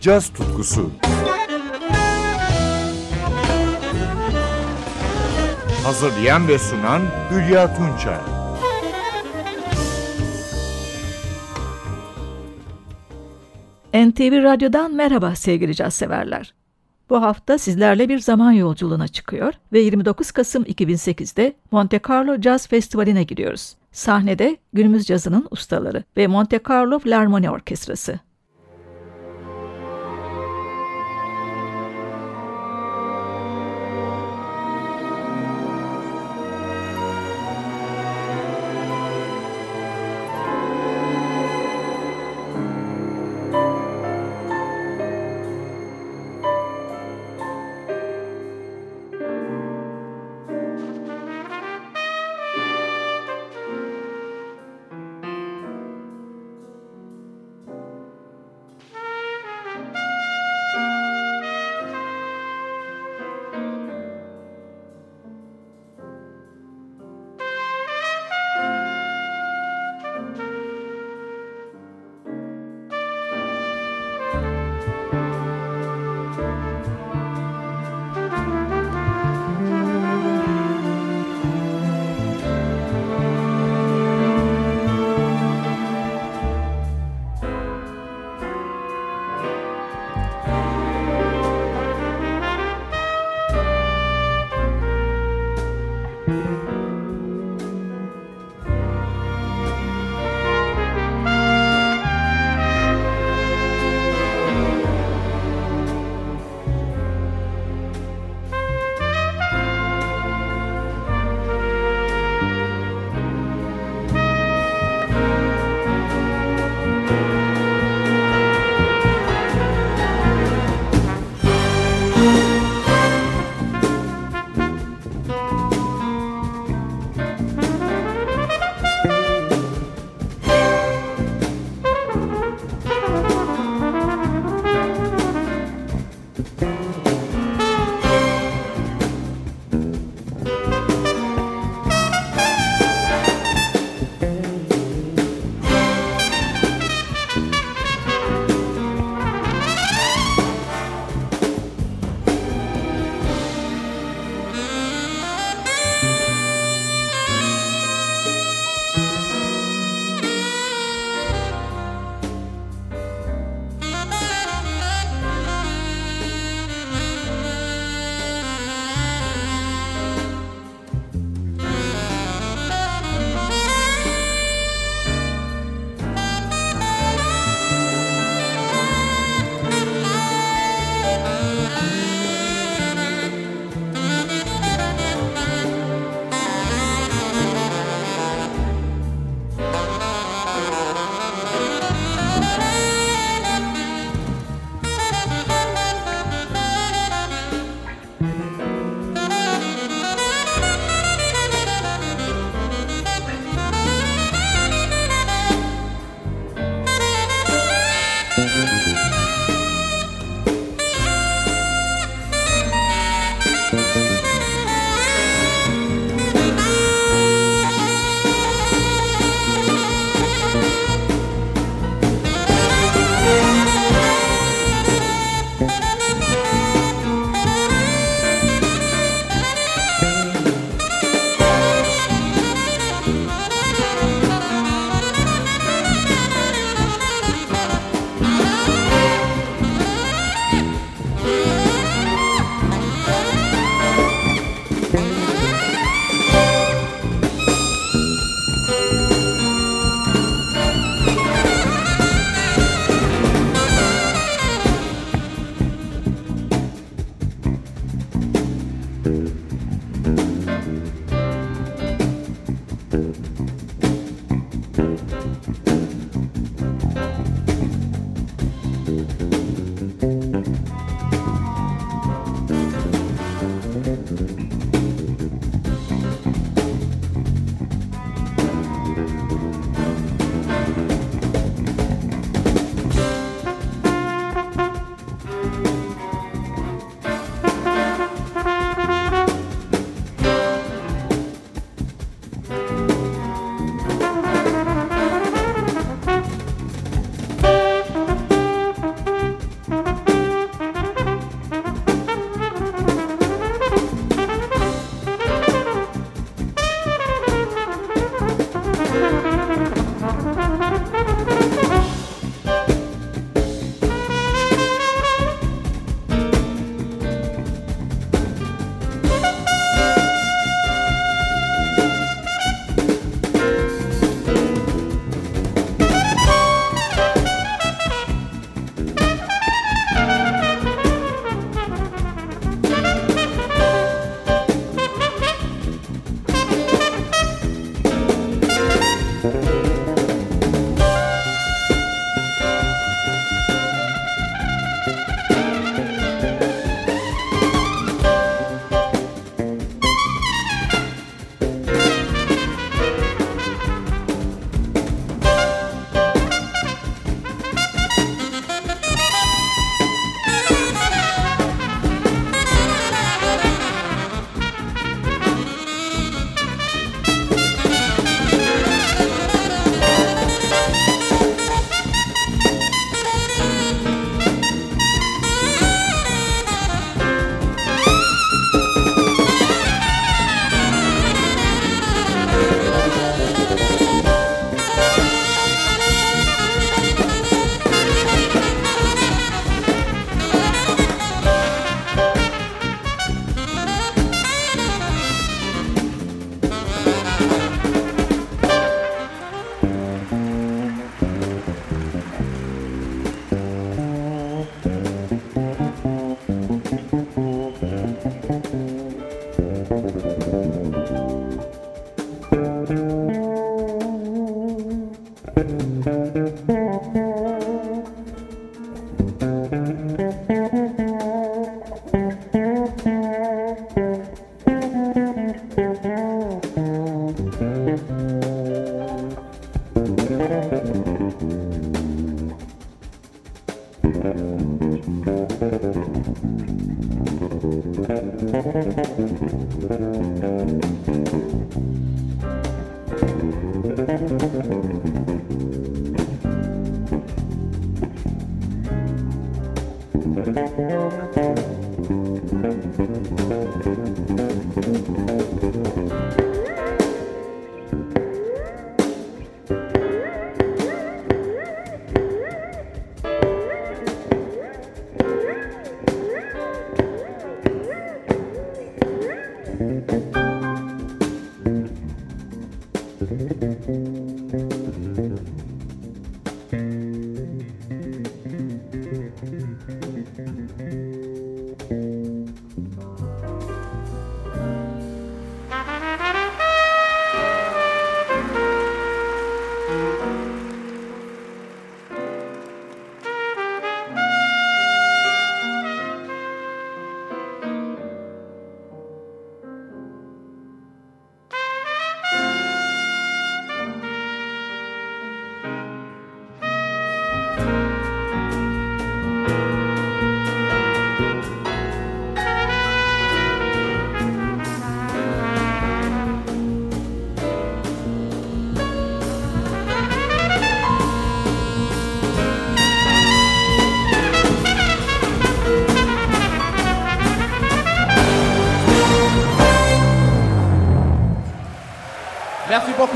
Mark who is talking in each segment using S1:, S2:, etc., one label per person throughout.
S1: caz tutkusu. Hazırlayan ve sunan Hülya Tunçay.
S2: NTV Radyo'dan merhaba sevgili caz severler. Bu hafta sizlerle bir zaman yolculuğuna çıkıyor ve 29 Kasım 2008'de Monte Carlo Jazz Festivali'ne gidiyoruz. Sahnede günümüz cazının ustaları ve Monte Carlo Filarmoni Orkestrası.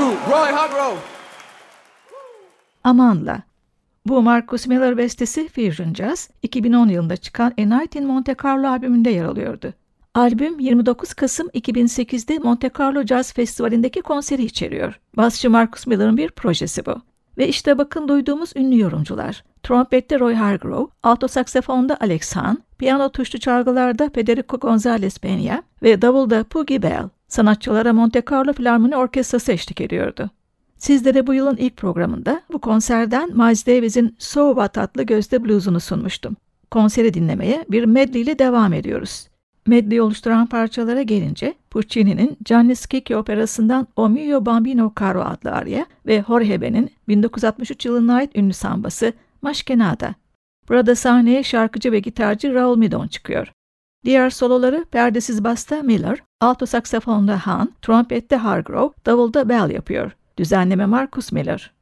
S3: Roy Hargrove.
S2: Amanla. Bu Marcus Miller bestesi Fusion Jazz, 2010 yılında çıkan A Night in Monte Carlo albümünde yer alıyordu. Albüm 29 Kasım 2008'de Monte Carlo Jazz Festivali'ndeki konseri içeriyor. Basçı Marcus Miller'ın bir projesi bu. Ve işte bakın duyduğumuz ünlü yorumcular. Trompette Roy Hargrove, alto saksafonda Alex Hahn, piyano tuşlu çalgılarda Federico González Peña ve davulda Puggy Bell. Sanatçılara Monte Carlo Filarmoni Orkestrası eşlik ediyordu. Sizlere bu yılın ilk programında bu konserden Miles Davis'in So What adlı Gözde Blues'unu sunmuştum. Konseri dinlemeye bir medley ile devam ediyoruz. Medley oluşturan parçalara gelince Puccini'nin Gianni Schicchi operasından O mio bambino caro adlı arya ve Jorge Ben'in 1963 yılına ait ünlü sambası Maşkenada. Burada sahneye şarkıcı ve gitarcı Raul Midon çıkıyor. Diğer soloları perdesiz basta Miller, alto saksafonda Hahn, trompette Hargrove, davulda Bell yapıyor. Düzenleme Marcus Miller.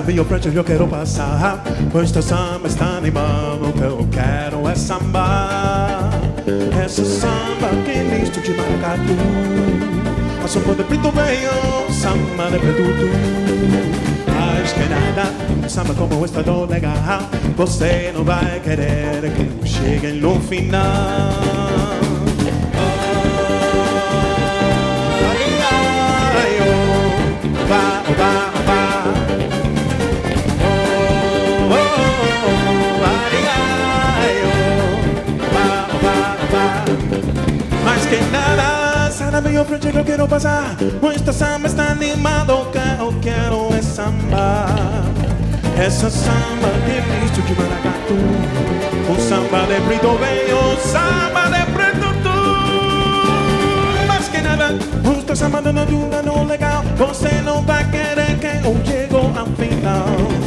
S4: Sabe o frente eu quero passar Pois teu samba está animando O que eu quero é samba Esse samba que misto de maracatu samba de preto velho, samba de preto. Mais que nada, samba como esta do legal, você não vai querer que eu chegue no final. Passar. Esta samba está animada, o que eu quero é samba. Essa samba de misto de maracatu. O samba de preto vem, o samba de preto tu. Mais que nada, esta samba não dura no legal. Você não vai querer que eu chego ao final.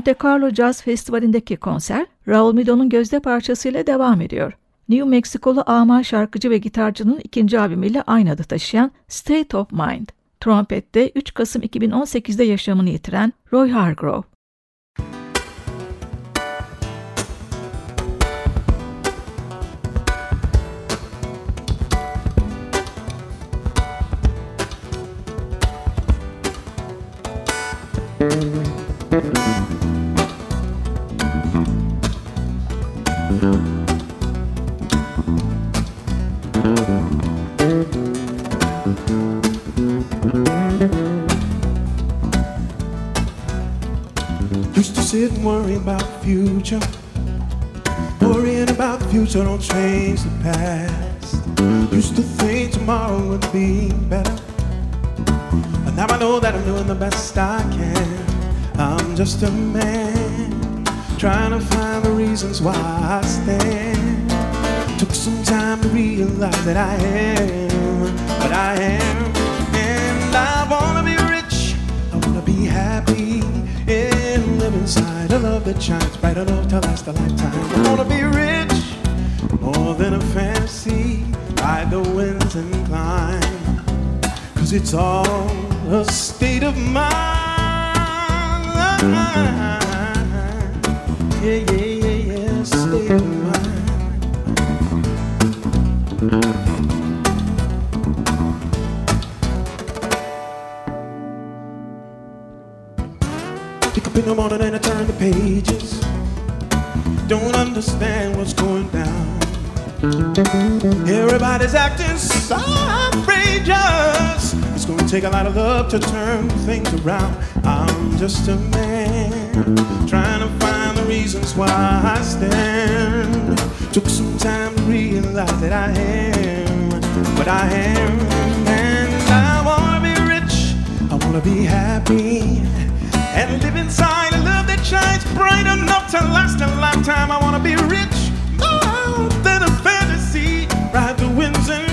S2: Monte Carlo Jazz Festivali'ndeki konser, Raul Milo'nun gözde parçasıyla devam ediyor. New Meksikolu ama şarkıcı ve gitarcının ikinci albümüyle aynı adı taşıyan State of Mind. Trompette 3 Kasım 2018'de yaşamını yitiren Roy Hargrove.
S4: Used to sit and worry about the future. Worrying about the future don't change the past. Used to think tomorrow would be better. But now I know that I'm doing the best I can. I'm just a man trying to find the reasons why I stand. Took some time to realize that I am what I am. And I wanna be rich, I wanna be happy, and live inside a love that shines bright enough to last a lifetime. I wanna be rich, more than a fantasy, ride the winds and climb. Cause it's all a state of mind. Take a lot of love to turn things around. I'm just a man trying to find reasons why I stand. Took some time to realize that I am what I am, and I wanna be rich. I wanna be happy and live inside a love that shines bright enough to last a lifetime. I wanna be rich, more than a fantasy. Ride the winds and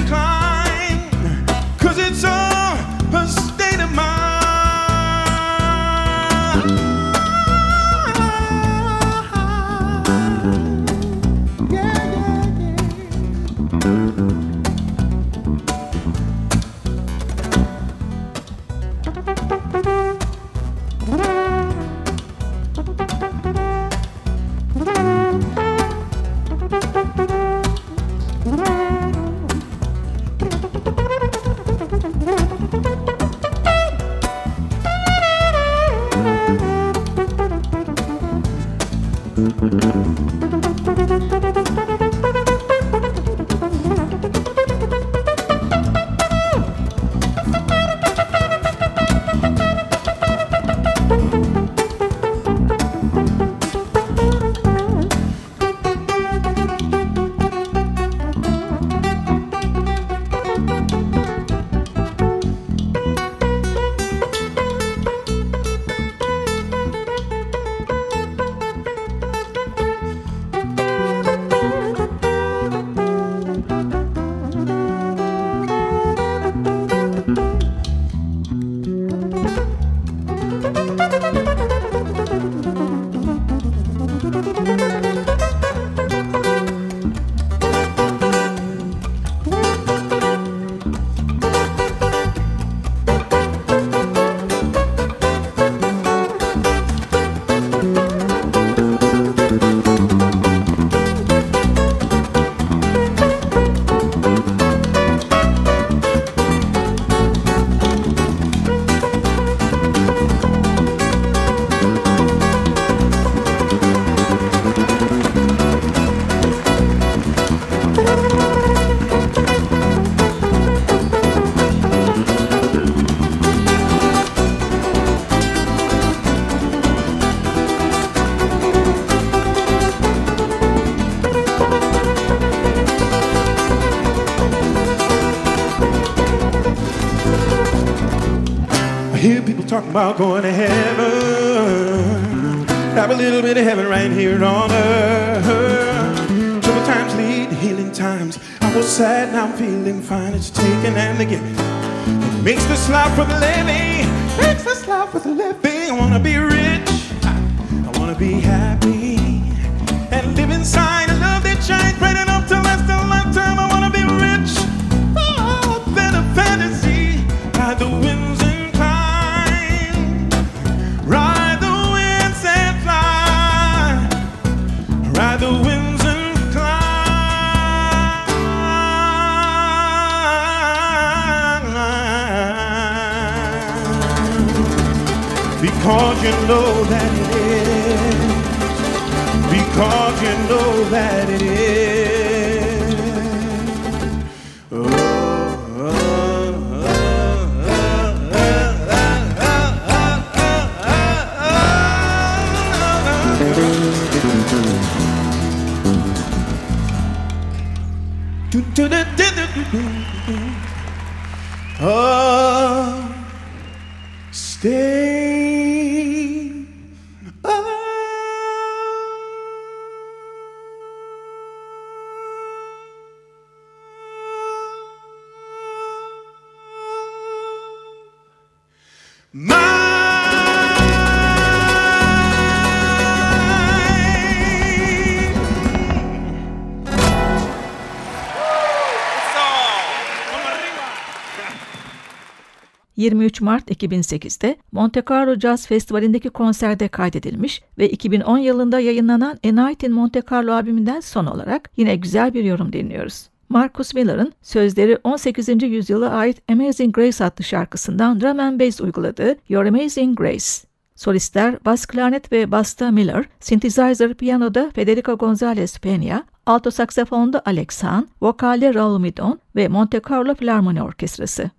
S4: about going to heaven. Have a little bit of heaven right here on earth. Trouble times lead to healing times. I was sad, now I'm feeling fine. It's taking and giving. It makes this life for the living. Makes this life for the living. I wanna be rich. I wanna be happy. And live inside because you know that it is. Because you know that it is. Oh, oh, oh,
S2: 23 Mart 2008'de Monte Carlo Jazz Festivali'ndeki konserde kaydedilmiş ve 2010 yılında yayınlanan A Night in Monte Carlo albümünden son olarak yine güzel bir yorum dinliyoruz. Marcus Miller'ın sözleri 18. yüzyıla ait Amazing Grace adlı şarkısından drum and bass uyguladığı Your Amazing Grace. Solistler bas klarnet ve basta Miller, synthesizer piyanoda Federico González Peña, alto saksafonda Alex Hahn, vokalde Raul Midon ve Monte Carlo Filarmoni Orkestrası.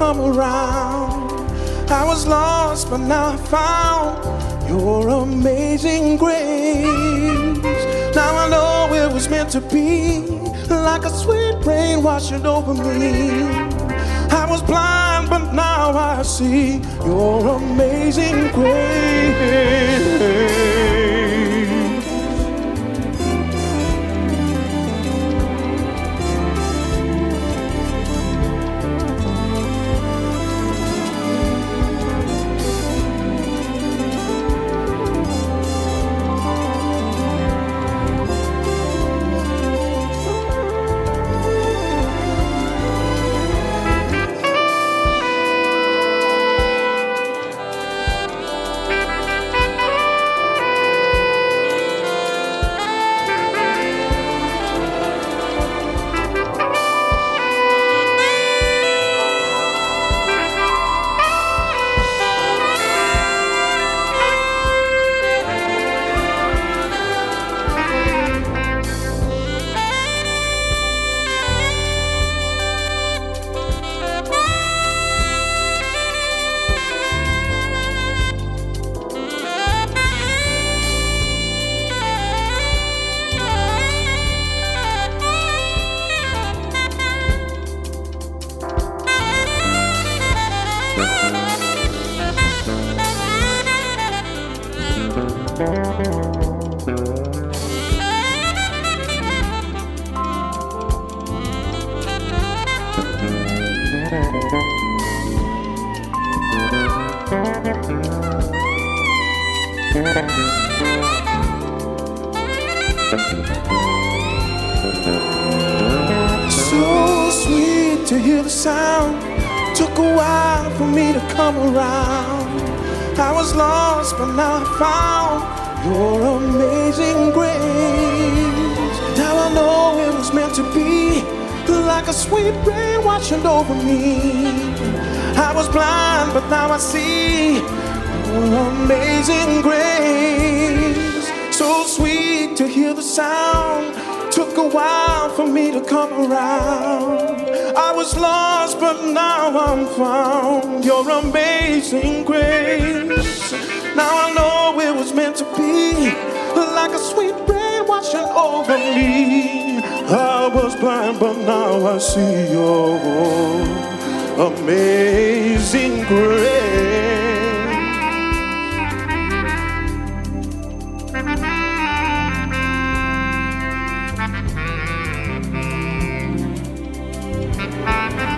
S4: Come around. I was lost, but now I found your amazing grace. Now I know it was meant to be, like a sweet rain washing over me. I was blind, but now I see your amazing grace. For me to come around. I was lost, but now I found your amazing grace. Now I know it was meant to be, like a sweet rain washing over me. I was blind, but now I see your amazing grace. So sweet to hear the sound. Took a while for me to come around. I was lost, but now I'm found. Your amazing grace. Now I know it was meant to be like a sweet rain washing over me. I was blind, but now I see your amazing grace.
S2: Musik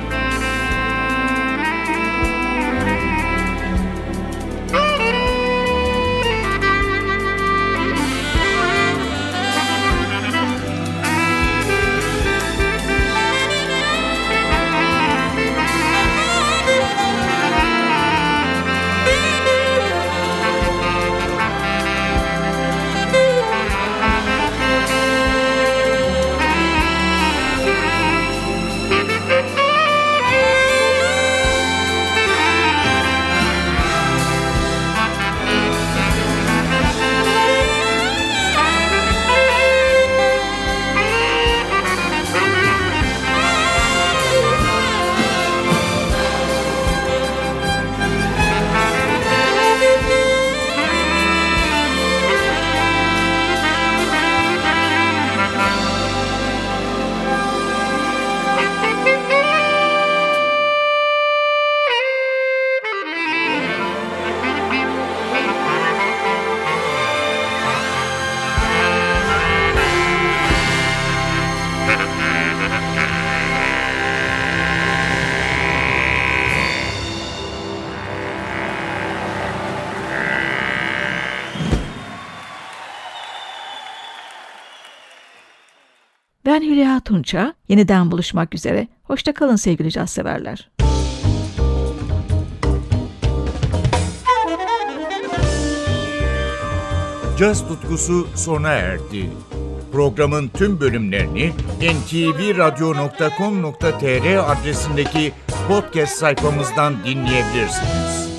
S2: Tunça. Yeniden buluşmak üzere. Hoşça kalın sevgili caz severler.
S1: Caz tutkusu sona erdi. Programın tüm bölümlerini ntvradio.com.tr adresindeki podcast sayfamızdan dinleyebilirsiniz.